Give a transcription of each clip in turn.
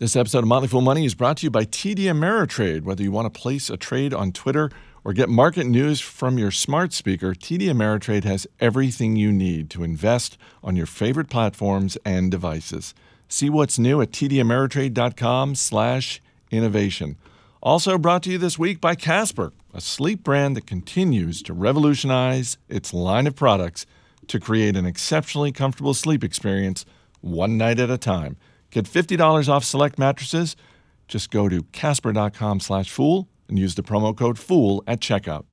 This episode of Motley Fool Money is brought to you by TD Ameritrade. Whether you want to place a trade on Twitter or get market news from your smart speaker, TD Ameritrade has everything you need to invest on your favorite platforms and devices. See what's new at tdameritrade.com/innovation. Also brought to you this week by Casper, a sleep brand that continues to revolutionize its line of products to create an exceptionally comfortable sleep experience one night at a time. Get $50 off select mattresses. Just go to casper.com slash fool and use the promo code FOOL at checkout.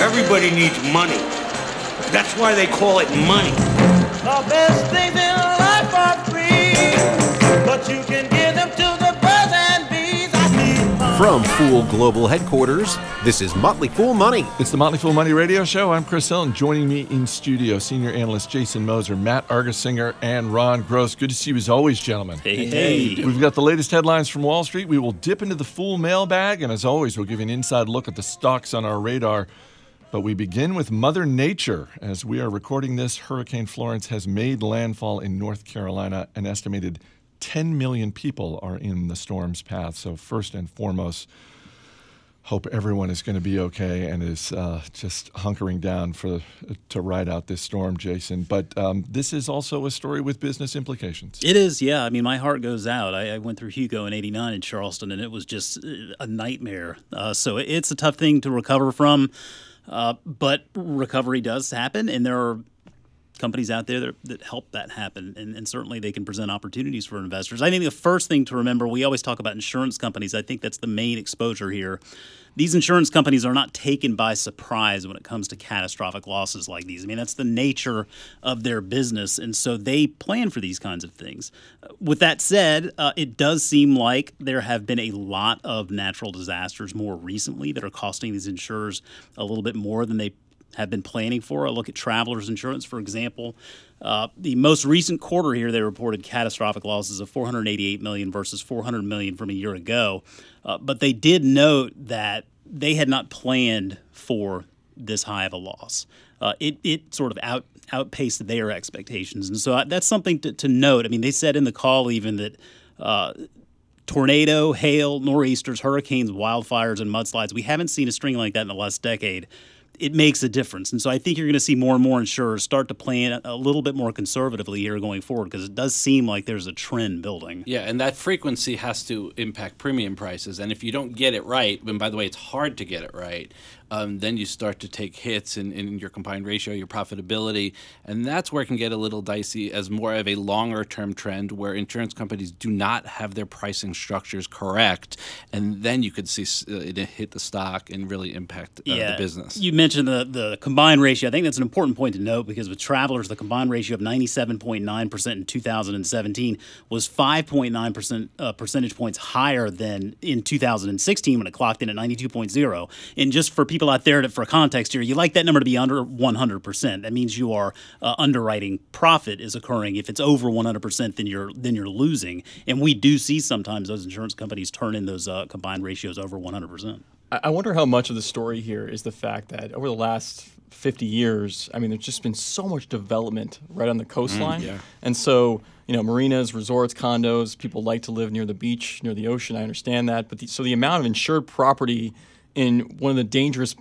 Everybody needs money. That's why they call it money. The best things From Fool Global Headquarters, this is Motley Fool Money. It's the Motley Fool Money Radio Show. I'm Chris Hill, and joining me in studio, senior analyst Jason Moser, Matt Argersinger, and Ron Gross. Good to see you as always, gentlemen. Hey, hey. We've got the latest headlines from Wall Street. We will dip into the Fool mailbag, and as always, we'll give you an inside look at the stocks on our radar. But we begin with Mother Nature. As we are recording this, Hurricane Florence has made landfall in North Carolina. An estimated 10 million people are in the storm's path. So, first and foremost, hope everyone is going to be okay and is uh, just hunkering down for to ride out this storm, Jason. But um, this is also a story with business implications. It is, yeah. I mean, my heart goes out. I, I went through Hugo in '89 in Charleston, and it was just a nightmare. Uh, so it's a tough thing to recover from, uh, but recovery does happen, and there are companies out there that, that help that happen, and, and certainly they can present opportunities for investors. I think the first thing to remember, we always talk about insurance companies. I think that's the main exposure here. These insurance companies are not taken by surprise when it comes to catastrophic losses like these. I mean, that's the nature of their business, and so they plan for these kinds of things. With that said, uh, it does seem like there have been a lot of natural disasters more recently that are costing these insurers a little bit more than they have been planning for. I look at Travelers Insurance, for example. Uh, the most recent quarter here, they reported catastrophic losses of 488 million versus 400 million from a year ago. Uh, but they did note that they had not planned for this high of a loss. Uh, it it sort of out outpaced their expectations, and so that's something to, to note. I mean, they said in the call even that. Uh, tornado, hail, nor'easters, hurricanes, wildfires, and mudslides. We haven't seen a string like that in the last decade it makes a difference. And so I think you're going to see more and more insurers start to plan a little bit more conservatively here going forward because it does seem like there's a trend building. Yeah, and that frequency has to impact premium prices. And if you don't get it right, and by the way, it's hard to get it right, um, then you start to take hits in, in your combined ratio, your profitability. And that's where it can get a little dicey as more of a longer term trend where insurance companies do not have their pricing structures correct. And then you could see uh, it hit the stock and really impact uh, yeah. the business. You mentioned the, the combined ratio. I think that's an important point to note because with Travelers, the combined ratio of 97.9% in 2017 was 5.9% uh, percentage points higher than in 2016 when it clocked in at 92.0. And just for people out there, for context here, you like that number to be under 100%. That means you are uh, underwriting profit is occurring. If it's over 100%, then you're then you're losing. And we do see sometimes those insurance companies turn in those uh, combined ratios over 100%. I wonder how much of the story here is the fact that over the last 50 years, I mean, there's just been so much development right on the coastline. Mm, yeah. And so, you know, marinas, resorts, condos, people like to live near the beach, near the ocean. I understand that. But the, so the amount of insured property in one of the dangerous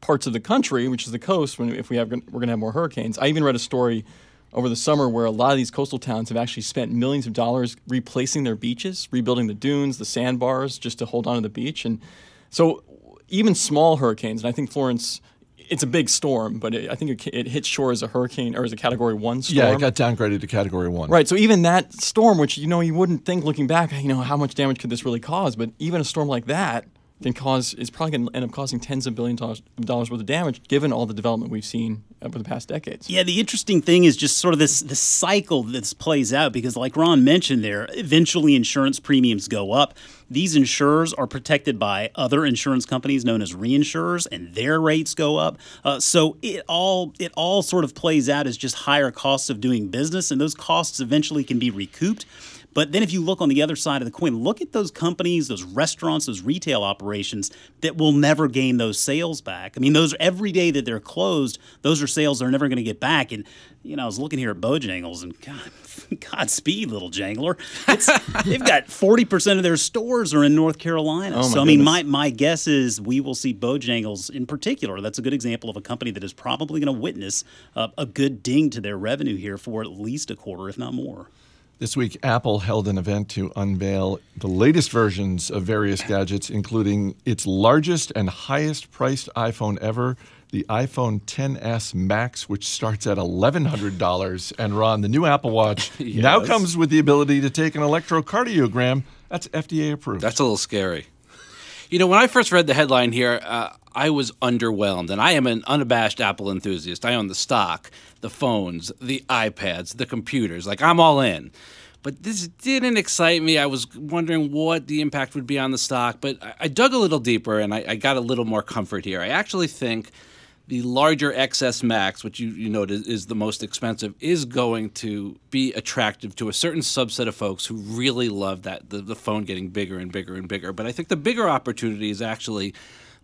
parts of the country, which is the coast, when if we have we're going to have more hurricanes. I even read a story over the summer where a lot of these coastal towns have actually spent millions of dollars replacing their beaches, rebuilding the dunes, the sandbars, just to hold on to the beach. And so even small hurricanes, and I think Florence, it's a big storm, but it, I think it, it hit shore as a hurricane or as a Category One storm. Yeah, it got downgraded to Category One. Right. So even that storm, which you know you wouldn't think looking back, you know how much damage could this really cause, but even a storm like that can cause is probably going to end up causing tens of billions of dollars worth of damage, given all the development we've seen over the past decades. Yeah, the interesting thing is just sort of this this cycle that plays out because, like Ron mentioned, there eventually insurance premiums go up. These insurers are protected by other insurance companies known as reinsurers, and their rates go up. Uh, so it all it all sort of plays out as just higher costs of doing business, and those costs eventually can be recouped. But then if you look on the other side of the coin, look at those companies, those restaurants, those retail operations that will never gain those sales back. I mean, those every day that they're closed, those are sales they're never going to get back. And you know, I was looking here at Bojangles, and God, Godspeed, little jangler. It's, they've got forty percent of their stores are in North Carolina. Oh, so I mean, goodness. my my guess is we will see Bojangles in particular. That's a good example of a company that is probably going to witness uh, a good ding to their revenue here for at least a quarter, if not more. This week, Apple held an event to unveil the latest versions of various gadgets, including its largest and highest priced iPhone ever, the iPhone XS Max, which starts at $1,100. And Ron, the new Apple Watch now comes with the ability to take an electrocardiogram. That's FDA approved. That's a little scary. You know, when I first read the headline here, uh, I was underwhelmed, and I am an unabashed Apple enthusiast. I own the stock, the phones, the iPads, the computers. Like, I'm all in. But this didn't excite me. I was wondering what the impact would be on the stock, but I, dug a little deeper and I, I got a little more comfort here. I actually think the larger XS Max, which you, you noted is the most expensive, is going to be attractive to a certain subset of folks who really love that the, the phone getting bigger and bigger and bigger. But I think the bigger opportunity is actually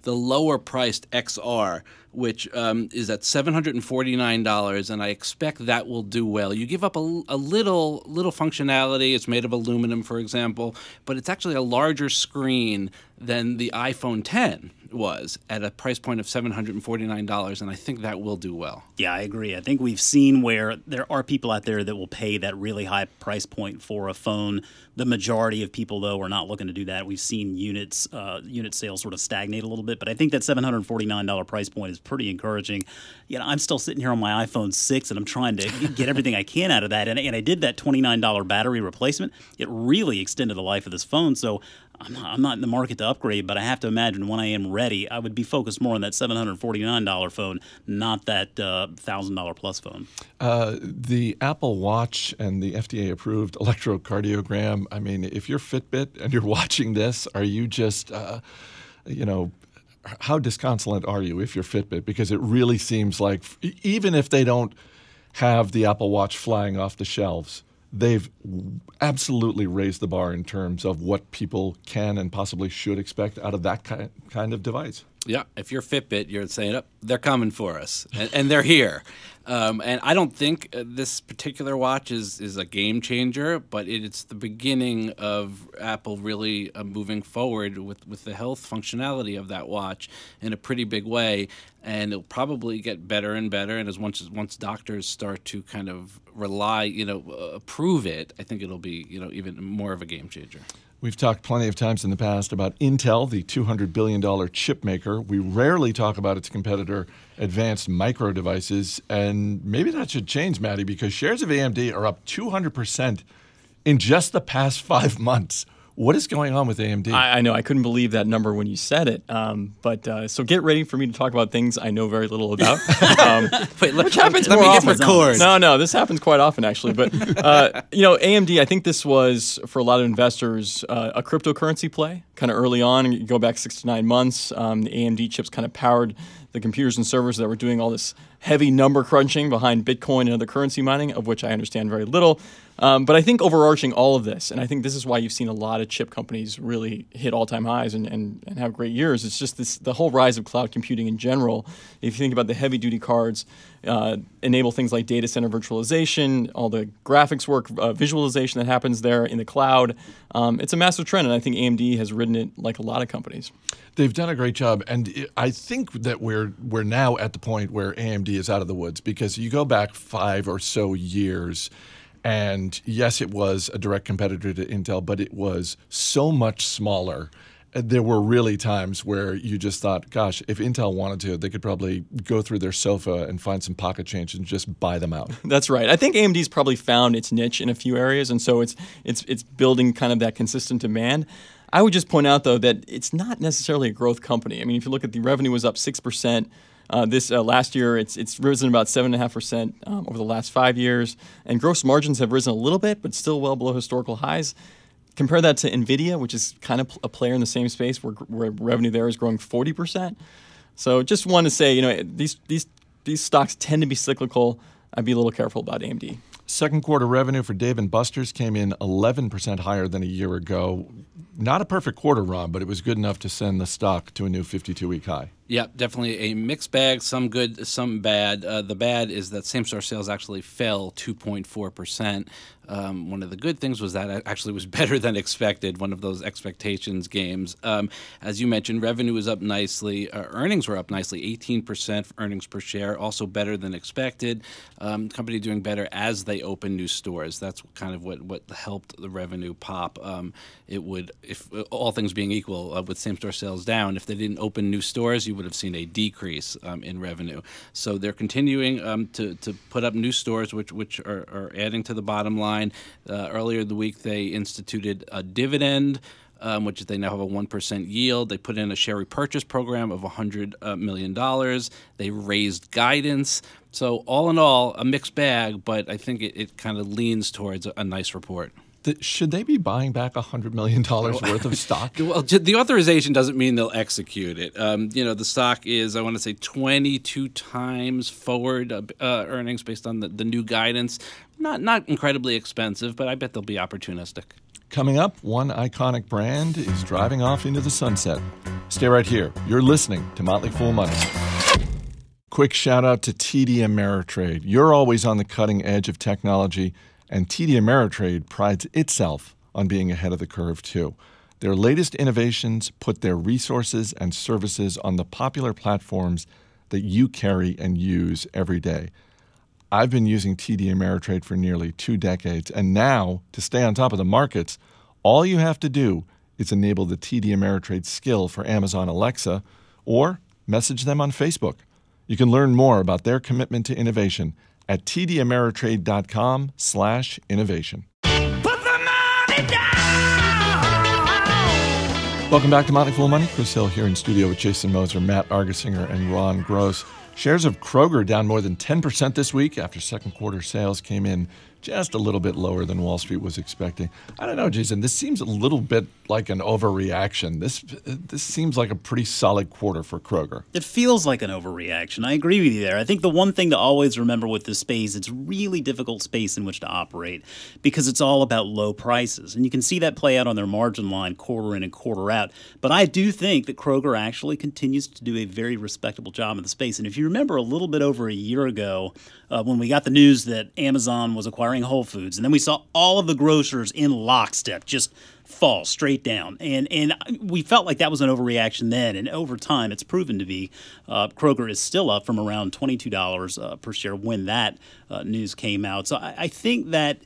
the lower priced XR, which um, is at $749, and I expect that will do well. You give up a, a little little functionality. It's made of aluminum, for example, but it's actually a larger screen than the iPhone 10 was at a price point of $749, and I think that will do well. Yeah, I agree. I think we've seen where there are people out there that will pay that really high price point for a phone. The majority of people, though, are not looking to do that. We've seen units, uh, unit sales sort of stagnate a little bit, but I think that seven hundred forty nine dollar price point is pretty encouraging. You know, I'm still sitting here on my iPhone six, and I'm trying to get everything I can out of that. And, and I did that twenty nine dollar battery replacement. It really extended the life of this phone. So I'm not, I'm not in the market to upgrade, but I have to imagine when I am ready, I would be focused more on that $749 phone, not that uh, $1,000 plus phone. Uh, the Apple Watch and the FDA approved electrocardiogram. I mean, if you're Fitbit and you're watching this, are you just, uh, you know, how disconsolate are you if you're Fitbit? Because it really seems like, even if they don't have the Apple Watch flying off the shelves, they've absolutely raised the bar in terms of what people can and possibly should expect out of that ki- kind of device. Yeah, if you're Fitbit, you're saying, oh, they're coming for us, and, and they're here. Um, and I don't think uh, this particular watch is, is a game changer, but it, it's the beginning of Apple really uh, moving forward with, with the health functionality of that watch in a pretty big way. And it'll probably get better and better. And as once once doctors start to kind of rely, you know, uh, approve it, I think it'll be you know even more of a game changer. We've talked plenty of times in the past about Intel, the $200 billion chip maker. We rarely talk about its competitor, Advanced Micro Devices. And maybe that should change, Maddie, because shares of AMD are up 200% in just the past five months. What is going on with AMD? I, I know I couldn't believe that number when you said it. Um, but uh, so get ready for me to talk about things I know very little about. um, Wait, let, which happens let more me often. record. No, no, this happens quite often actually. But uh, you know, AMD, I think this was for a lot of investors uh, a cryptocurrency play. Kind of early on, you go back six to nine months. Um, the AMD chips kind of powered the computers and servers that were doing all this heavy number crunching behind Bitcoin and other currency mining, of which I understand very little. Um, but I think overarching all of this, and I think this is why you've seen a lot of chip companies really hit all-time highs and, and, and have great years. It's just this the whole rise of cloud computing in general. If you think about the heavy-duty cards, uh, enable things like data center virtualization, all the graphics work, uh, visualization that happens there in the cloud. Um, it's a massive trend, and I think AMD has ridden it like a lot of companies. They've done a great job, and I think that we're we're now at the point where AMD is out of the woods because you go back five or so years, and yes, it was a direct competitor to Intel, but it was so much smaller. Uh, There were really times where you just thought, "Gosh, if Intel wanted to, they could probably go through their sofa and find some pocket change and just buy them out." That's right. I think AMD's probably found its niche in a few areas, and so it's it's it's building kind of that consistent demand. I would just point out though that it's not necessarily a growth company. I mean, if you look at the revenue was up six percent. Uh, this uh, last year, it's it's risen about seven and a half percent um, over the last five years, and gross margins have risen a little bit, but still well below historical highs. Compare that to Nvidia, which is kind of a player in the same space, where, where revenue there is growing forty percent. So just want to say, you know, these these these stocks tend to be cyclical. I'd be a little careful about AMD. Second quarter revenue for Dave and Buster's came in 11% higher than a year ago. Not a perfect quarter, Ron, but it was good enough to send the stock to a new 52 week high. Yeah, definitely a mixed bag. Some good, some bad. Uh, the bad is that same-store sales actually fell 2.4 percent. Um, one of the good things was that it actually was better than expected. One of those expectations games. Um, as you mentioned, revenue was up nicely. Uh, earnings were up nicely, 18 percent earnings per share, also better than expected. Um, company doing better as they open new stores. That's kind of what what helped the revenue pop. Um, it would, if all things being equal, uh, with same-store sales down, if they didn't open new stores, you would have seen a decrease um, in revenue. So they're continuing um, to, to put up new stores, which which are, are adding to the bottom line. Uh, earlier in the week, they instituted a dividend. Um, which they now have a 1% yield. They put in a share repurchase program of $100 uh. They raised guidance. So, all in all, a mixed bag, but I think it, it kind of leans towards a, a nice report. The, should they be buying back $100 million worth of stock? Well, the authorization doesn't mean they'll execute it. Um, you know, the stock is, I want to say, 22 times forward uh, earnings based on the, the new guidance. Not, not incredibly expensive, but I bet they'll be opportunistic. Coming up, one iconic brand is driving off into the sunset. Stay right here. You're listening to Motley Fool Money. Quick shout out to TD Ameritrade. You're always on the cutting edge of technology, and TD Ameritrade prides itself on being ahead of the curve, too. Their latest innovations put their resources and services on the popular platforms that you carry and use every day. I've been using TD Ameritrade for nearly two decades, and now to stay on top of the markets, all you have to do is enable the TD Ameritrade skill for Amazon Alexa or message them on Facebook. You can learn more about their commitment to innovation at tdameritrade.com slash innovation. Welcome back to Motley Fool Money. Chris Hill here in studio with Jason Moser, Matt Argersinger, and Ron Gross. Shares of Kroger down more than 10% this week after second quarter sales came in just a little bit lower than Wall Street was expecting. I don't know, Jason. This seems a little bit like an overreaction. This this seems like a pretty solid quarter for Kroger. It feels like an overreaction. I agree with you there. I think the one thing to always remember with this space, it's really difficult space in which to operate because it's all about low prices, and you can see that play out on their margin line quarter in and quarter out. But I do think that Kroger actually continues to do a very respectable job in the space. And if you remember a little bit over a year ago, uh, when we got the news that Amazon was acquiring Whole Foods, and then we saw all of the grocers in lockstep just fall straight down, and and we felt like that was an overreaction then, and over time it's proven to be. Uh, Kroger is still up from around twenty two dollars uh, per share when that uh, news came out. So I, I think that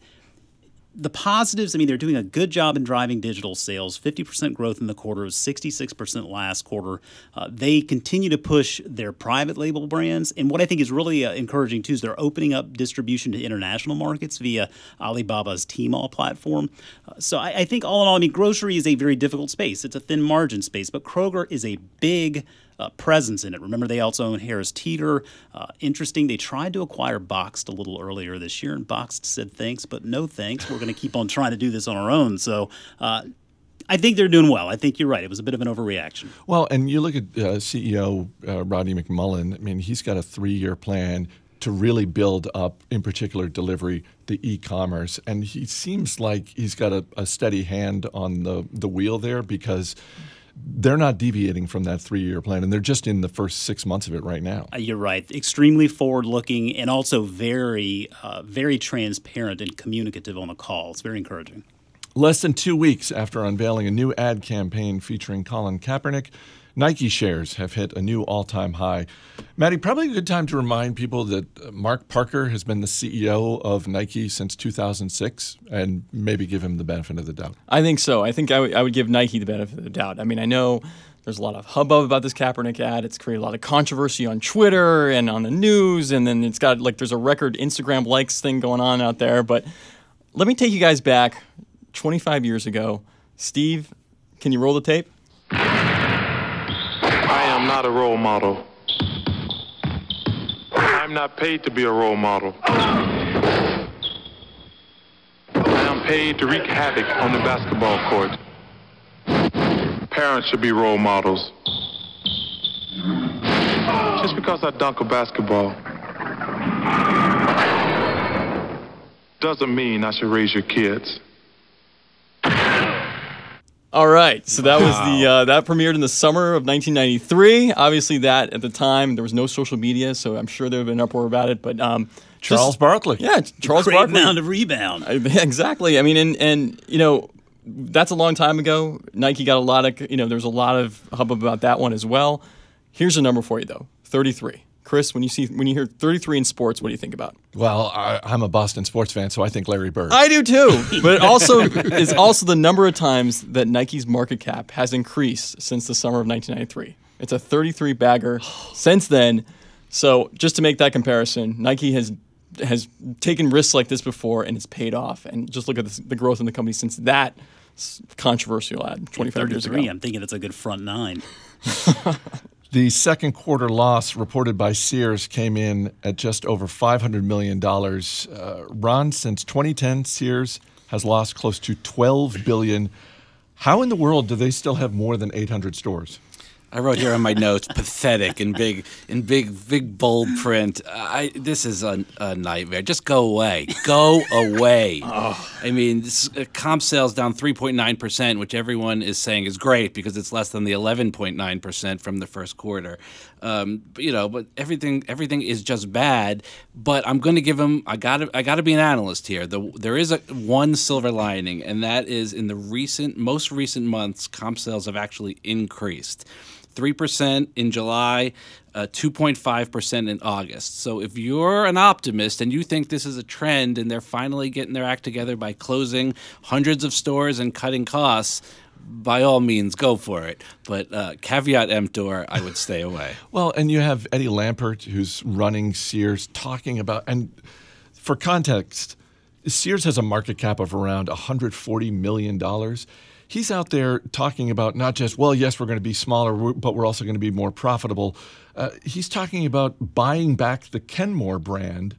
the positives, I mean, they're doing a good job in driving digital sales. 50% growth in the quarter, 66% last quarter. Uh, they continue to push their private label brands. And what I think is really uh, encouraging, too, is they're opening up distribution to international markets via Alibaba's Tmall platform. Uh, so I, I think, all in all, I mean, grocery is a very difficult space. It's a thin margin space, but Kroger is a big uh, presence in it. Remember, they also own Harris Teeter. Uh, interesting, they tried to acquire Boxed a little earlier this year, and Boxed said thanks, but no thanks. We're going to keep on trying to do this on our own. So, uh, I think they're doing well. I think you're right. It was a bit of an overreaction. Well, and you look at uh, CEO uh, Rodney McMullen. I mean, he's got a three-year plan to really build up, in particular, delivery, the e-commerce, and he seems like he's got a, a steady hand on the the wheel there because they're not deviating from that three year plan, and they're just in the first six months of it right now. Uh, you're right. Extremely forward looking and also very, uh, very transparent and communicative on the call. It's very encouraging. Less than two weeks after unveiling a new ad campaign featuring Colin Kaepernick, Nike shares have hit a new all time high. Maddie, probably a good time to remind people that uh, Mark Parker has been the CEO of Nike since 2006 and maybe give him the benefit of the doubt. I think so. I think I, w- I would give Nike the benefit of the doubt. I mean, I know there's a lot of hubbub about this Kaepernick ad. It's created a lot of controversy on Twitter and on the news, and then it's got like there's a record Instagram likes thing going on out there. But let me take you guys back 25 years ago. Steve, can you roll the tape? Not a role model. I'm not paid to be a role model. I am paid to wreak havoc on the basketball court. Parents should be role models. Just because I dunk a basketball doesn't mean I should raise your kids. All right, so that was the uh, that premiered in the summer of 1993. Obviously, that at the time there was no social media, so I'm sure there would have been uproar about it. But um, Charles just- Barkley. yeah, Charles Great Barkley. amount of rebound. I- exactly. I mean, and and you know, that's a long time ago. Nike got a lot of you know. There's a lot of hubbub about that one as well. Here's a number for you though: 33. Chris, when you see when you hear 33 in sports, what do you think about? Well, I, I'm a Boston sports fan, so I think Larry Bird. I do too. But it also is also the number of times that Nike's market cap has increased since the summer of 1993. It's a 33 bagger since then. So just to make that comparison, Nike has has taken risks like this before and it's paid off. And just look at this, the growth in the company since that controversial ad 25 years 33. ago. I'm thinking it's a good front nine. The second quarter loss reported by Sears came in at just over $500 million. Uh, Ron, since 2010, Sears has lost close to 12 billion. How in the world do they still have more than 800 stores? I wrote here on my notes, pathetic in big, in big, big bold print. I this is a, a nightmare. Just go away. Go away. I mean, this, uh, comp sales down 3.9 percent, which everyone is saying is great because it's less than the 11.9 percent from the first quarter. Um, but, you know, but everything, everything is just bad. But I'm going to give them. I got to, I got to be an analyst here. The, there is a one silver lining, and that is in the recent, most recent months, comp sales have actually increased. 3% in July, uh, 2.5% in August. So if you're an optimist and you think this is a trend and they're finally getting their act together by closing hundreds of stores and cutting costs, by all means, go for it. But uh, caveat emptor, I would stay away. Well, and you have Eddie Lampert, who's running Sears, talking about, and for context, Sears has a market cap of around $140 million. He's out there talking about not just, well, yes, we're going to be smaller, but we're also going to be more profitable. Uh, he's talking about buying back the Kenmore brand,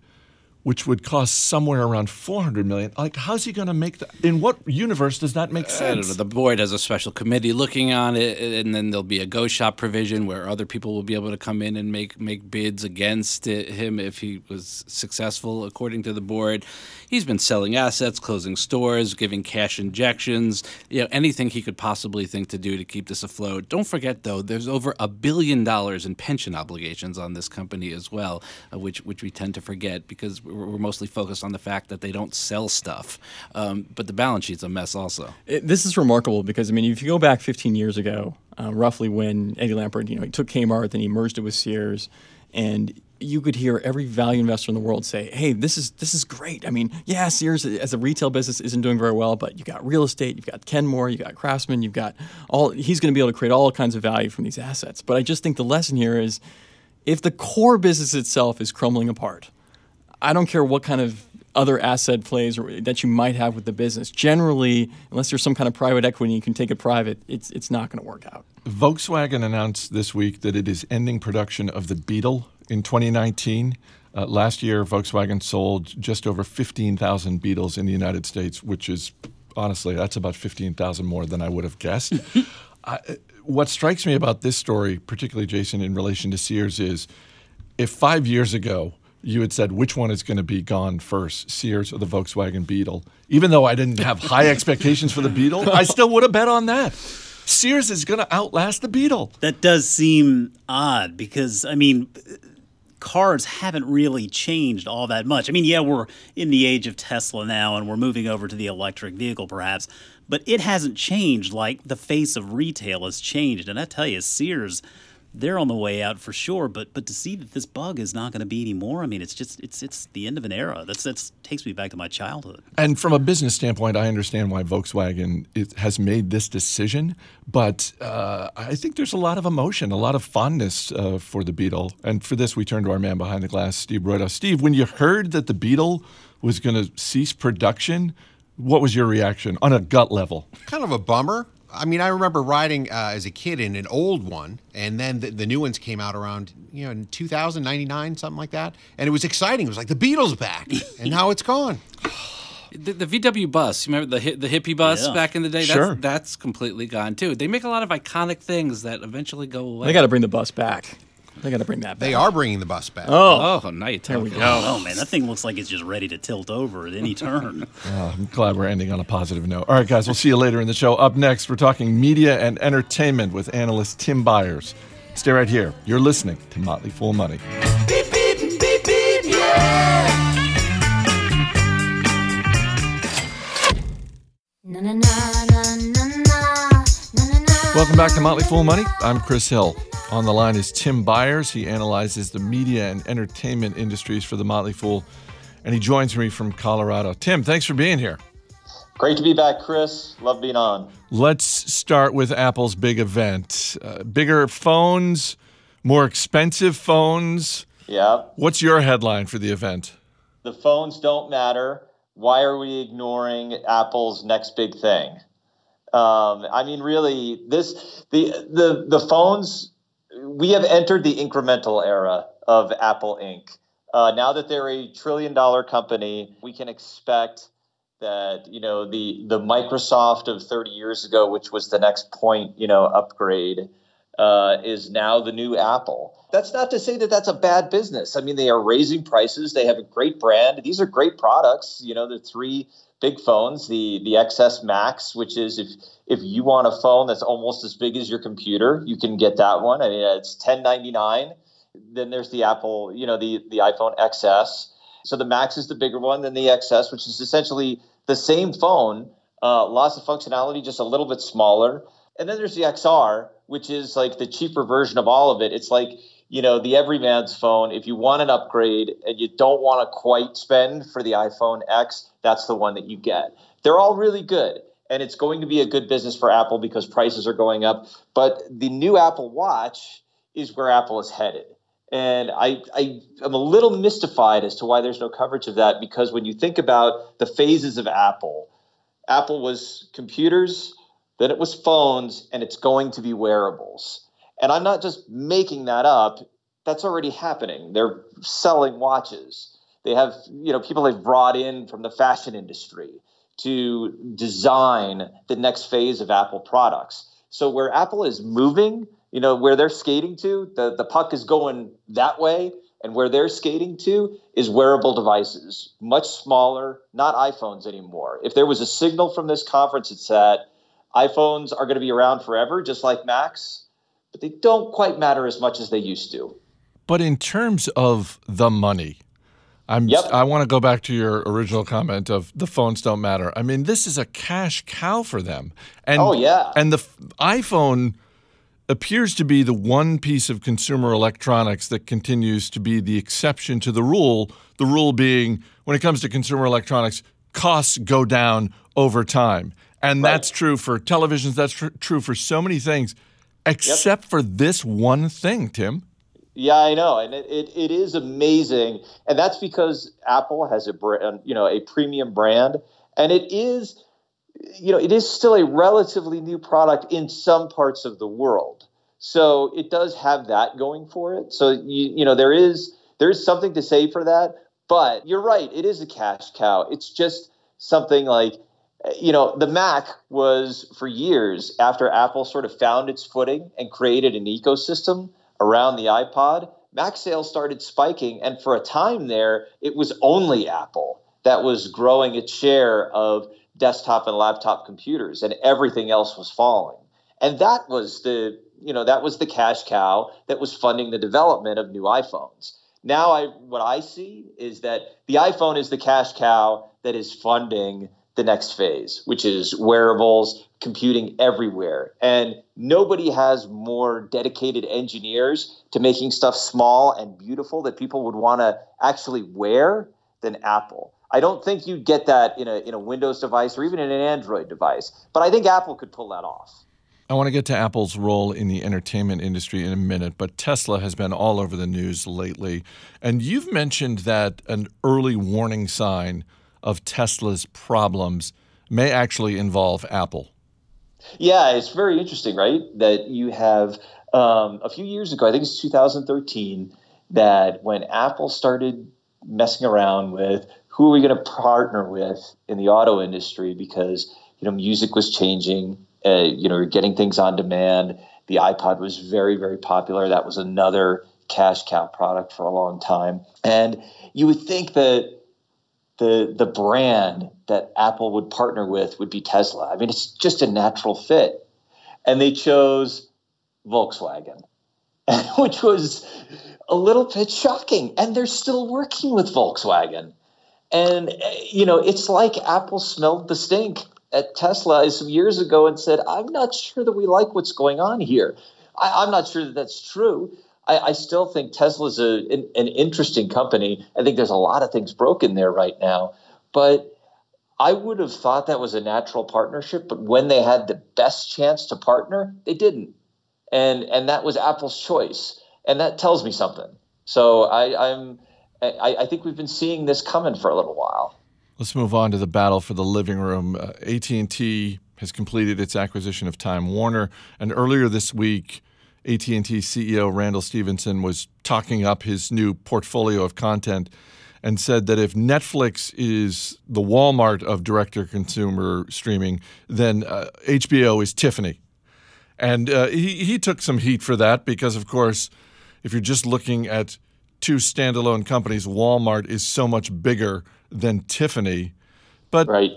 which would cost somewhere around 400 million. Like, how's he going to make that? In what universe does that make I don't know. sense? The board has a special committee looking on it, and then there'll be a go shop provision where other people will be able to come in and make make bids against it, him if he was successful, according to the board. He's been selling assets, closing stores, giving cash injections, you know, anything he could possibly think to do to keep this afloat. Don't forget, though, there's over a billion dollars in pension obligations on this company as well, uh, which which we tend to forget because we're, mostly focused on the fact that they don't sell stuff. Um, but the balance sheet's a mess, also. It, this is remarkable because I mean, if you go back 15 years ago, uh, roughly when Eddie Lampert, you know, he took Kmart, then he merged it with Sears, and you could hear every value investor in the world say, "Hey, this is this is great." I mean, yeah, Sears as a retail business isn't doing very well, but you got real estate, you've got Kenmore, you've got Craftsman, you've got all. He's going to be able to create all kinds of value from these assets. But I just think the lesson here is, if the core business itself is crumbling apart, I don't care what kind of other asset plays or, that you might have with the business. Generally, unless there's some kind of private equity and you can take it private, it's it's not going to work out. Volkswagen announced this week that it is ending production of the Beetle in 2019. Uh, last year, Volkswagen sold just over 15,000 Beetles in the United States, which is honestly, that's about 15,000 more than I would have guessed. I, what strikes me about this story, particularly Jason, in relation to Sears, is if five years ago you had said which one is going to be gone first, Sears or the Volkswagen Beetle, even though I didn't have high expectations for the Beetle, I still would have bet on that. Sears is going to outlast the Beetle. That does seem odd because, I mean, cars haven't really changed all that much. I mean, yeah, we're in the age of Tesla now and we're moving over to the electric vehicle perhaps, but it hasn't changed like the face of retail has changed. And I tell you, Sears, they're on the way out for sure, but but to see that this bug is not going to be anymore, I mean, it's just it's it's the end of an era. That's that's takes me back to my childhood. And from a business standpoint, I understand why Volkswagen is, has made this decision, but uh, I think there's a lot of emotion, a lot of fondness uh, for the Beetle. And for this, we turn to our man behind the glass, Steve Broido. Steve, when you heard that the Beetle was going to cease production, what was your reaction on a gut level? kind of a bummer. I mean, I remember riding uh, as a kid in an old one, and then the, the new ones came out around, you know, in 2000, 99, something like that. And it was exciting. It was like the Beetle's back, and now it's gone. The, the VW bus, you remember the hi- the hippie bus Yeah. back in the day? That's, Sure. that's completely gone too. They make a lot of iconic things that eventually go away. They got to bring the bus back. They got to bring that back. They are bringing the bus back. Oh, oh, night. There we go. Oh man, that thing looks like it's just ready to tilt over at any turn. oh, I'm glad we're ending on a positive note. All right, guys, we'll see you later in the show. Up next, we're talking media and entertainment with analyst Tim Beyers. Stay right here. You're listening to Motley Fool Money. Beep, beep, beep, beep, yeah. Na, na, na. Welcome back to Motley Fool Money. I'm Chris Hill. On the line is Tim Beyers. He analyzes the media and entertainment industries for the Motley Fool, and he joins me from Colorado. Tim, thanks for being here. Great to be back, Chris. Love being on. Let's start with Apple's big event. Uh, bigger phones, more expensive phones. Yeah. What's your headline for the event? The phones don't matter. Why are we ignoring Apple's next big thing? Um, I mean, really, this the the the phones. We have entered the incremental era of Apple Inc. Uh, now that they're a trillion dollar company, we can expect that you know the the Microsoft of 30 years ago, which was the next point you know upgrade, uh, is now the new Apple. That's not to say that that's a bad business. I mean, they are raising prices. They have a great brand. These are great products. You know, the three big phones, the the XS Max, which is if if you want a phone that's almost as big as your computer, you can get that one. I mean, it's 1099. Then there's the Apple, you know, the the iPhone XS. So the Max is the bigger one than the XS, which is essentially the same phone, uh, lots of functionality, just a little bit smaller. And then there's the XR, which is like the cheaper version of all of it. It's like you know the everyman's phone. If you want an upgrade and you don't want to quite spend for the iPhone X, that's the one that you get. They're all really good, and it's going to be a good business for Apple because prices are going up. But the new Apple Watch is where Apple is headed. And I, I am a little mystified as to why there's no coverage of that because when you think about the phases of Apple, Apple was computers, then it was phones, and it's going to be wearables. And I'm not just making that up. That's already happening. They're selling watches. They have, you know, people they've brought in from the fashion industry to design the next phase of Apple products. So where Apple is moving, you know, where they're skating to, the, the puck is going that way. And where they're skating to is wearable devices, much smaller, not iPhones anymore. If there was a signal from this conference, it's that iPhones are going to be around forever, just like Macs, but they don't quite matter as much as they used to. But in terms of the money, I'm Yep. I want to go back to your original comment of the phones don't matter. I mean, this is a cash cow for them. And Oh, yeah. And the iPhone appears to be the one piece of consumer electronics that continues to be the exception to the rule, the rule being when it comes to consumer electronics, costs go down over time. And that's true for televisions, that's tr- true for so many things except for this one thing, Tim. Yeah, I know, and it, it, it is amazing, and that's because Apple has a brand, um, you know, a premium brand, and it is, you know, it is still a relatively new product in some parts of the world. So it does have that going for it. So you you know there is there is something to say for that, but you're right, it is a cash cow. It's just something like you know, the Mac was for years after Apple sort of found its footing and created an ecosystem around the iPod. Mac sales started spiking, and for a time there, it was only Apple that was growing its share of desktop and laptop computers, and everything else was falling. And that was the you know that was the cash cow that was funding the development of new iPhones. Now, I what I see is that the iPhone is the cash cow that is funding the next phase, which is wearables, computing everywhere. And nobody has more dedicated engineers to making stuff small and beautiful that people would want to actually wear than Apple. I don't think you'd get that in a, in a Windows device or even in an Android device, but I think Apple could pull that off. I want to get to Apple's role in the entertainment industry in a minute, but Tesla has been all over the news lately. And you've mentioned that an early warning sign of Tesla's problems may actually involve Apple. Yeah, it's very interesting, right? That you have um, a few years ago, I think it's 2013, that when Apple started messing around with who are we going to partner with in the auto industry because you know music was changing, uh, you know, you're getting things on demand. The iPod was very, very popular. That was another cash cow product for a long time. And you would think that the the brand that Apple would partner with would be Tesla. I mean, it's just a natural fit. And they chose Volkswagen, which was a little bit shocking. And they're still working with Volkswagen. And eh, you know, it's like Apple smelled the stink at Tesla some years ago and said, "I'm not sure that we like what's going on here." I, am not sure that that's true. I, I still think Tesla's a, an, an interesting company. I think there's a lot of things broken there right now, but I would have thought that was a natural partnership. But when they had the best chance to partner, they didn't, and and that was Apple's choice, and that tells me something. So I, I'm. I, I think we've been seeing this coming for a little while. Let's move on to the battle for the living room. Uh, AT&T has completed its acquisition of Time Warner, and earlier this week, AT&T CEO Randall Stephenson was talking up his new portfolio of content and said that if Netflix is the Walmart of direct-to-consumer streaming, then uh, HBO is Tiffany. And uh, he, he took some heat for that because, of course, if you're just looking at two standalone companies, Walmart is so much bigger than Tiffany. But right.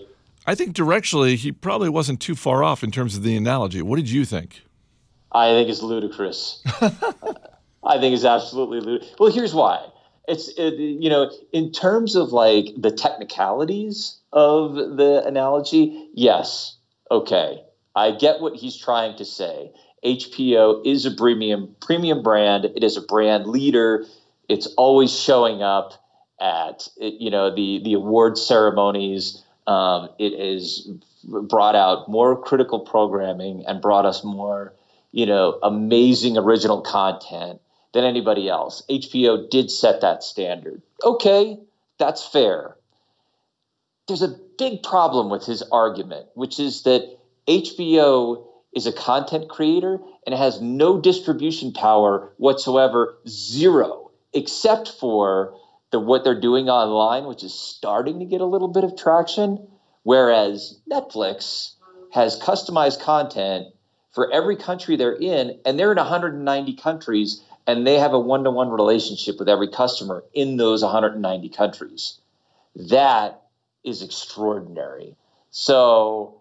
I think directionally, he probably wasn't too far off in terms of the analogy. What did you think? I think it's ludicrous. I think it's absolutely ludicrous. Well, here's why. It's it, you know, in terms of like the technicalities of the analogy, yes, okay, I get what he's trying to say. HBO is a premium premium brand. It is a brand leader. It's always showing up at you know the the award ceremonies. Um, it has brought out more critical programming and brought us more you know amazing original content than anybody else. HBO did set that standard. Okay, that's fair. There's a big problem with his argument, which is that HBO is a content creator and has no distribution power whatsoever, zero, except for the what they're doing online, which is starting to get a little bit of traction. Whereas Netflix has customized content for every country they're in, and they're in 190 countries, and they have a one to one relationship with every customer in those 190 countries. That is extraordinary. So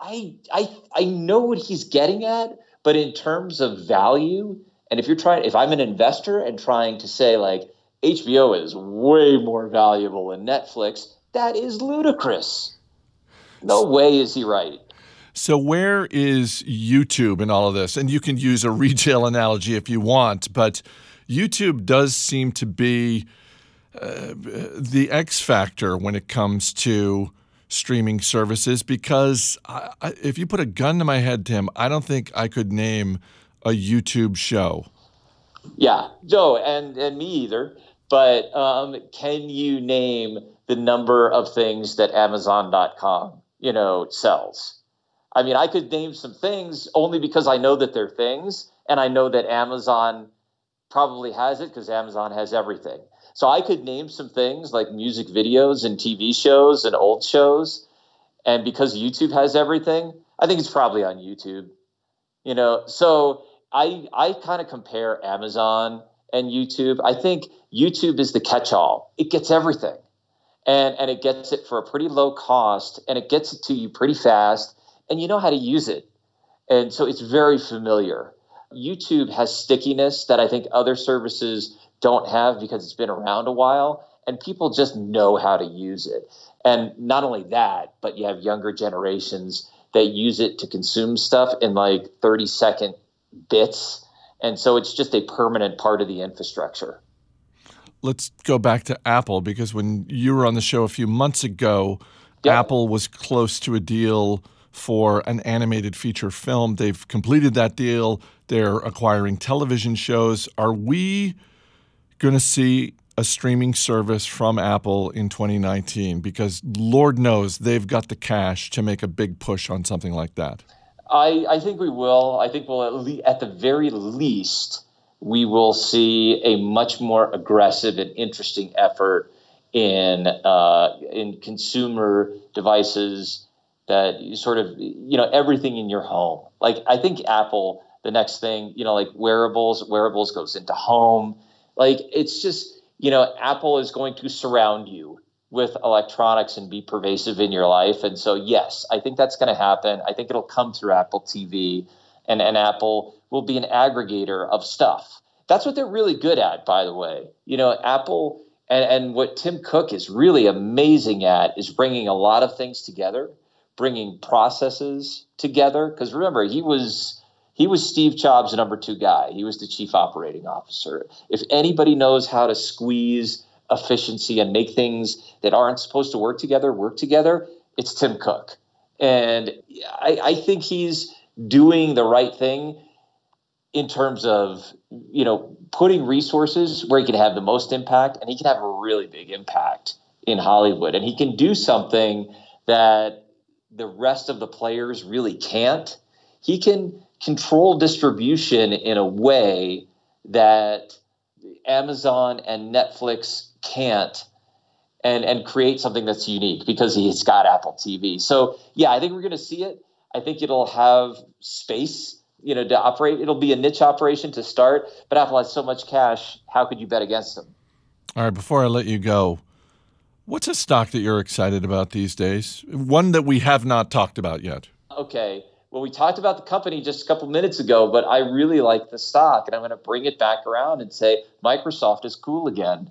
I, I, I know what he's getting at, but in terms of value, and if you're trying, if I'm an investor and trying to say, like, HBO is way more valuable than Netflix. That is ludicrous. No way is he right. So, where is YouTube in all of this? And you can use a retail analogy if you want, but YouTube does seem to be uh, the X factor when it comes to streaming services because I, I, if you put a gun to my head, Tim, I don't think I could name a YouTube show. Yeah, no, and, and me either. But um, can you name the number of things that Amazon.com, you know, sells? I mean, I could name some things only because I know that they're things, and I know that Amazon probably has it because Amazon has everything. So I could name some things like music videos and TV shows and old shows, and because YouTube has everything, I think it's probably on YouTube. You know, so I I kind of compare Amazon and YouTube. I think YouTube is the catch-all. It gets everything. And, and it gets it for a pretty low cost and it gets it to you pretty fast and you know how to use it. And so it's very familiar. YouTube has stickiness that I think other services don't have because it's been around a while and people just know how to use it. And not only that, but you have younger generations that use it to consume stuff in like 30 second bits and so it's just a permanent part of the infrastructure. Let's go back to Apple because when you were on the show a few months ago, Apple was close to a deal for an animated feature film. They've completed that deal. They're acquiring television shows. Are we going to see a streaming service from Apple in 2019? Because Lord knows they've got the cash to make a big push on something like that. I, I think we will. I think we'll at, le- at the very least we will see a much more aggressive and interesting effort in uh, in consumer devices that sort of you know everything in your home. Like I think Apple, the next thing you know, like wearables, wearables goes into home. Like it's just, you know, Apple is going to surround you with electronics and be pervasive in your life. And so, yes, I think that's going to happen. I think it'll come through Apple TV, and, and Apple will be an aggregator of stuff. That's what they're really good at, by the way. You know, Apple and, and what Tim Cook is really amazing at is bringing a lot of things together, bringing processes together. Because remember, he was he was Steve Jobs' number two guy. He was the chief operating officer. If anybody knows how to squeeze efficiency and make things that aren't supposed to work together work together, it's Tim Cook. And I, I think he's doing the right thing in terms of you know putting resources where he can have the most impact and he can have a really big impact in Hollywood and he can do something that the rest of the players really can't he can control distribution in a way that Amazon and Netflix can't and and create something that's unique because he's got Apple TV. So yeah, I think we're going to see it. I think it'll have space, you know, to operate. It'll be a niche operation to start, but Apple has so much cash. How could you bet against them? All right, before I let you go, what's a stock that you're excited about these days? One that we have not talked about yet. Okay. Well, we talked about the company just a couple minutes ago, but I really like the stock, and I'm going to bring it back around and say Microsoft is cool again.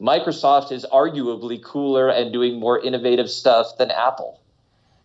Microsoft is arguably cooler and doing more innovative stuff than Apple.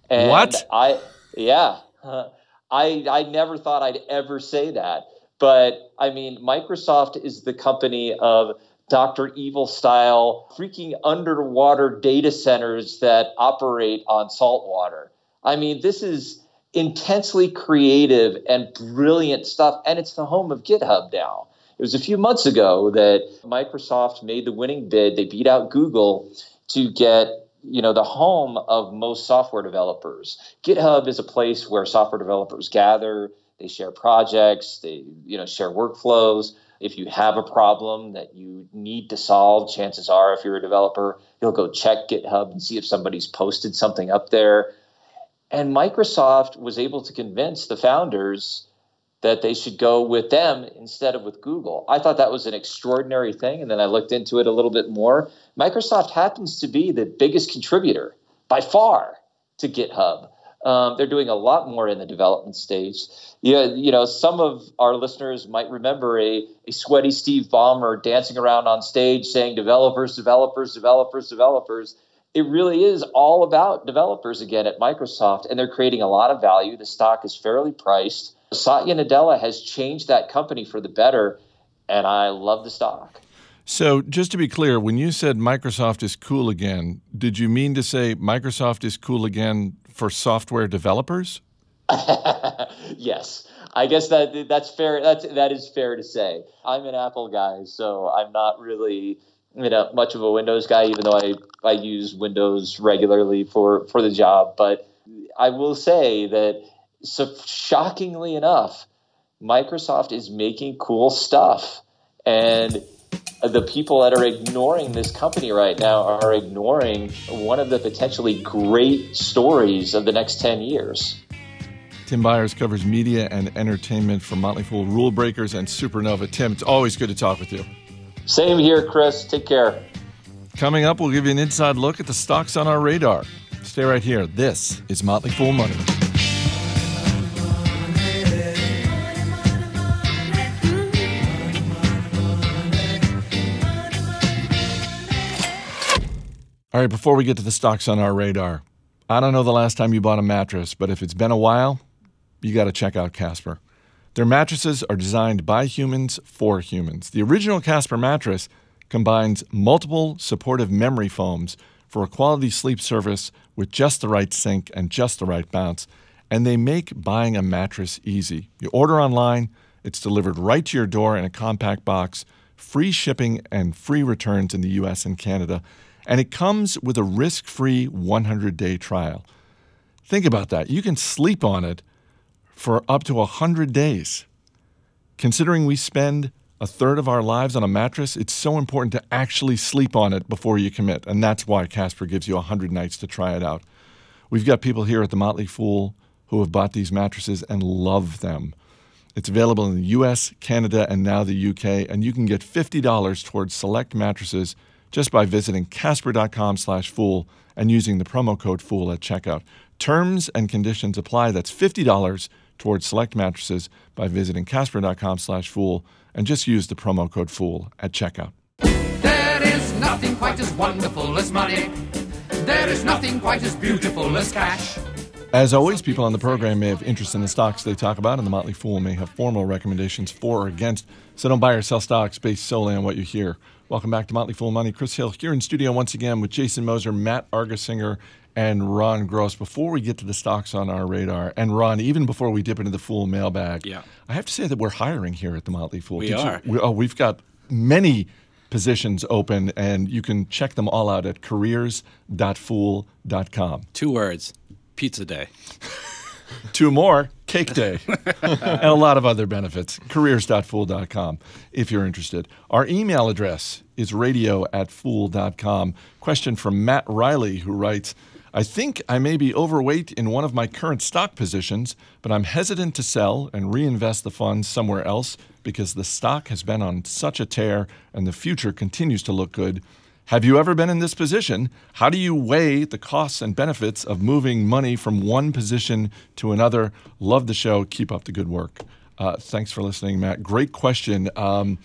And What? I yeah. I I never thought I'd ever say that. But I mean, Microsoft is the company of Dr. Evil style freaking underwater data centers that operate on salt water. I mean, this is intensely creative and brilliant stuff and it's the home of GitHub now. It was a few months ago that Microsoft made the winning bid. They beat out Google to get you know the home of most software developers. GitHub is a place where software developers gather, they share projects, they you know share workflows. If you have a problem that you need to solve, chances are if you're a developer, you'll go check GitHub and see if somebody's posted something up there. And Microsoft was able to convince the founders that they should go with them instead of with Google. I thought that was an extraordinary thing. And then I looked into it a little bit more. Microsoft happens to be the biggest contributor by far to GitHub. Um, they're doing a lot more in the development stage. Yeah, you know, some of our listeners might remember a, a sweaty Steve Ballmer dancing around on stage saying developers, developers, developers, developers. It really is all about developers again at Microsoft, and they're creating a lot of value. The stock is fairly priced. Satya Nadella has changed that company for the better, and I love the stock. So, just to be clear, when you said Microsoft is cool again, did you mean to say Microsoft is cool again for software developers? yes, I guess that that's fair. That's that is fair to say. I'm an Apple guy, so I'm not really you know much of a Windows guy, even though I I use Windows regularly for for the job. But I will say that so shockingly enough, Microsoft is making cool stuff, and the people that are ignoring this company right now are ignoring one of the potentially great stories of the next 10 years. Tim Beyers covers media and entertainment for Motley Fool, Rule Breakers, and Supernova. Tim, it's always good to talk with you. Same here, Chris. Take care. Coming up, we'll give you an inside look at the stocks on our radar. Stay right here. This is Motley Fool Money. All right, before we get to the stocks on our radar, I don't know the last time you bought a mattress, but if it's been a while, you got to check out Casper. Their mattresses are designed by humans for humans. The original Casper mattress combines multiple supportive memory foams for a quality sleep service with just the right sink and just the right bounce, and they make buying a mattress easy. You order online, it's delivered right to your door in a compact box, free shipping and free returns in the US and Canada, and it comes with a risk free 100 day trial. Think about that. You can sleep on it for up to 100 days. Considering we spend a third of our lives on a mattress, it's so important to actually sleep on it before you commit. And that's why Casper gives you 100 nights to try it out. We've got people here at the Motley Fool who have bought these mattresses and love them. It's available in the US, Canada, and now the UK, and you can get $50 towards select mattresses just by visiting casper.com slash fool and using the promo code fool at checkout. Terms and conditions apply. That's $50 towards select mattresses by visiting casper.com slash fool and just use the promo code fool at checkout. There is nothing quite as wonderful as money. There is nothing quite as beautiful as cash. As always, people on the program may have interest in the stocks they talk about, and the Motley Fool may have formal recommendations for or against. So don't buy or sell stocks based solely on what you hear. Welcome back to Motley Fool Money. Chris Hill here in studio once again with Jason Moser, Matt Argersinger, and Ron Gross. Before we get to the stocks on our radar, and Ron, even before we dip into the Fool mailbag, Yeah. I have to say that we're hiring here at the Motley Fool. We Did you- are. we, oh, we've got many positions open, and you can check them all out at careers.fool.com. Two words pizza day. Two more, cake day, and a lot of other benefits. Careers.fool.com if you're interested. Our email address is radio at fool.com. Question from Matt Riley, who writes I think I may be overweight in one of my current stock positions, but I'm hesitant to sell and reinvest the funds somewhere else because the stock has been on such a tear and the future continues to look good. Have you ever been in this position? How do you weigh the costs and benefits of moving money from one position to another? Love the show. Keep up the good work. Uh, thanks for listening, Matt. Great question. Um,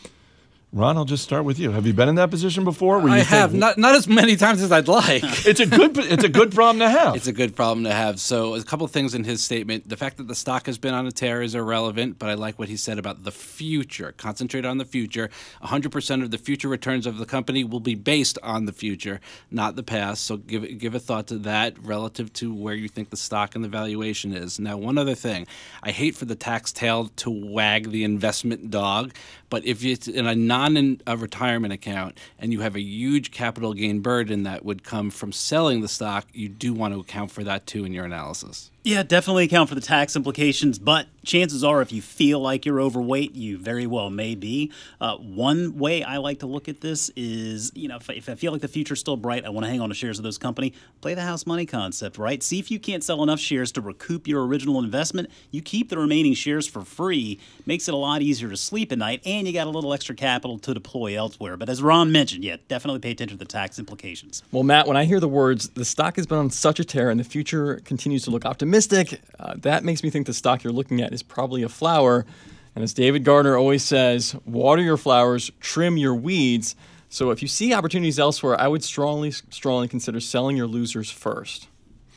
Ron, I'll just start with you. Have you been in that position before? I have not not as many times as I'd like. It's a good. It's a good problem to have. It's a good problem to have. So, a couple things in his statement. The fact that the stock has been on a tear is irrelevant, but I like what he said about the future. Concentrate on the future. 100% of the future returns of the company will be based on the future, not the past. So, give give a thought to that relative to where you think the stock and the valuation is. Now, one other thing. I hate for the tax tail to wag the investment dog, but if it's in a non uh, retirement account and you have a huge capital gain burden that would come from selling the stock, you do want to account for that too in your analysis. Yeah, definitely account for the tax implications, but chances are if you feel like you're overweight, you very well may be. Uh, one way I like to look at this is, you know, if, if I feel like the future's still bright, I want to hang on to shares of this company, play the house money concept, right? See if you can't sell enough shares to recoup your original investment. You keep the remaining shares for free, makes it a lot easier to sleep at night, and you got a little extra capital to deploy elsewhere. But as Ron mentioned, yeah, definitely pay attention to the tax implications. Well, Matt, when I hear the words, the stock has been on such a tear and the future continues to look optimistic, uh, that makes me think the stock you're looking at is probably a flower. And as David Gardner always says, water your flowers, trim your weeds. So if you see opportunities elsewhere, I would strongly, strongly consider selling your losers first.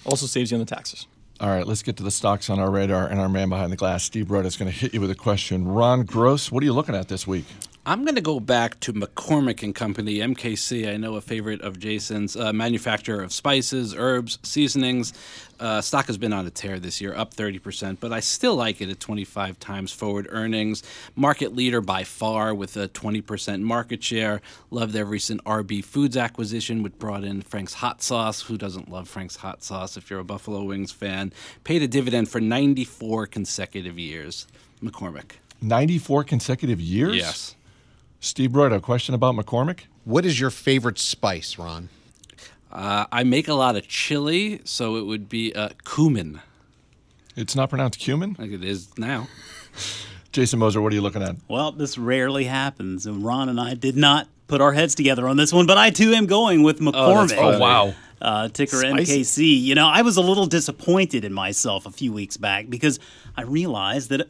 Also saves you on the taxes. All right, let's get to the stocks on our radar. And our man behind the glass, Steve Broido, is going to hit you with a question. Ron Gross, what are you looking at this week? I'm going to go back to McCormick and Company, MKC. I know a favorite of Jason's, uh, manufacturer of spices, herbs, seasonings. Uh, stock has been on a tear this year, up 30%, but I still like it at 25 times forward earnings. Market leader by far with a 20% market share. Love their recent RB Foods acquisition, which brought in Frank's Hot Sauce. Who doesn't love Frank's Hot Sauce if you're a Buffalo Wings fan? Paid a dividend for 94 consecutive years. McCormick. 94 consecutive years? Yes. Steve Broido, a question about McCormick? What is your favorite spice, Ron? Uh, I make a lot of chili, so it would be uh, cumin. It's not pronounced cumin? Like it is now. Jason Moser, what are you looking at? Well, this rarely happens, and Ron and I did not put our heads together on this one, but I too am going with McCormick. Oh, funny. wow. Uh, ticker Spicy. MKC. You know, I was a little disappointed in myself a few weeks back because I realized that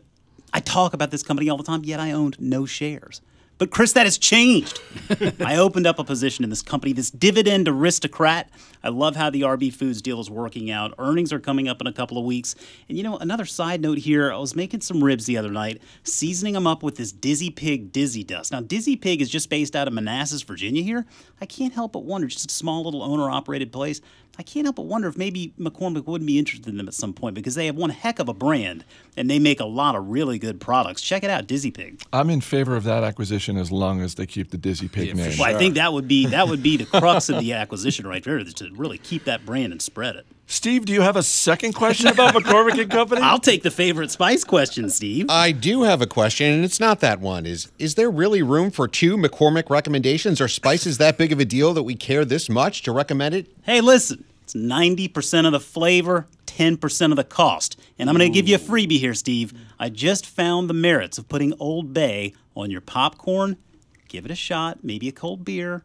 I talk about this company all the time, yet I owned no shares. But Chris, that has changed. I opened up a position in this company, this dividend aristocrat. I love how the RB Foods deal is working out. Earnings are coming up in a couple of weeks. And you know, another side note here, I was making some ribs the other night, seasoning them up with this Dizzy Pig Dizzy Dust. Now, Dizzy Pig is just based out of Manassas, Virginia here. I can't help but wonder, just a small little owner operated place. I can't help but wonder if maybe McCormick wouldn't be interested in them at some point because they have one heck of a brand and they make a lot of really good products. Check it out, Dizzy Pig. I'm in favor of that acquisition as long as they keep the Dizzy Pig Yeah, for name. Well, I think that would be that would be the crux of the acquisition right there, is to really keep that brand and spread it. Steve, do you have a second question about McCormick and Company? I'll take the favorite spice question, Steve. I do have a question, and it's not that one. Is is there really room for two McCormick recommendations? Are spices that big of a deal that we care this much to recommend it? Hey, listen, it's 90% of the flavor, 10% of the cost. And I'm going to give you a freebie here, Steve. I just found the merits of putting Old Bay on your popcorn. Give it a shot, maybe a cold beer.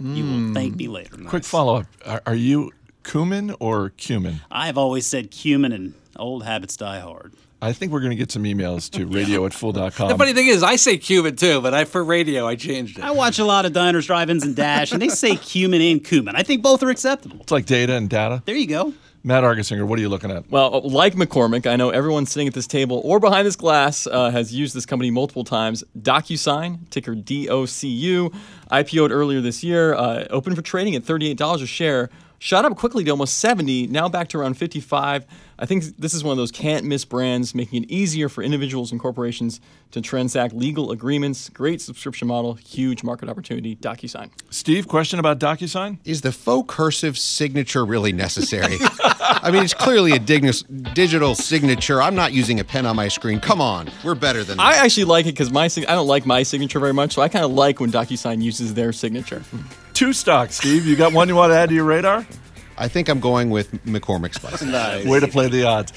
You will hmm. thank me later. Quick follow up: are, are you cumin or cumin? I've always said cumin and old habits die hard. I think we're going to get some emails to radio at fool.com. The funny thing is, I say Cuban too, but I for radio I changed it. I watch a lot of diners, drive-ins, and dash, and they say cumin and cumin. I think both are acceptable. It's like data and data. There you go. Matt Argersinger, what are you looking at? Well, like McCormick, I know everyone sitting at this table or behind this glass uh, has used this company multiple times. DocuSign, ticker DOCU, IPO'd earlier this year, uh, open for trading at $38 a share. Shot up quickly to almost 70, now back to around 55. I think this is one of those can't miss brands, making it easier for individuals and corporations to transact legal agreements. Great subscription model, huge market opportunity. DocuSign. Steve, question about DocuSign? Is the faux cursive signature really necessary? I mean, it's clearly a dignis- digital signature. I'm not using a pen on my screen. Come on, we're better than that. I actually like it because my I don't like my signature very much, so I kind of like when DocuSign uses their signature. Two stocks, Steve. You got one you want to add to your radar? I think I'm going with McCormick Spice. Nice. Way to play the odds.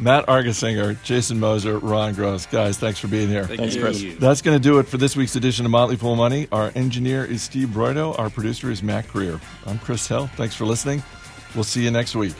Matt Argersinger, Jason Moser, Ron Gross. Guys, thanks for being here. Thanks, Chris. That's going to do it for this week's edition of Motley Fool Money. Our engineer is Steve Broido. Our producer is Matt Greer. I'm Chris Hill. Thanks for listening. We'll see you next week.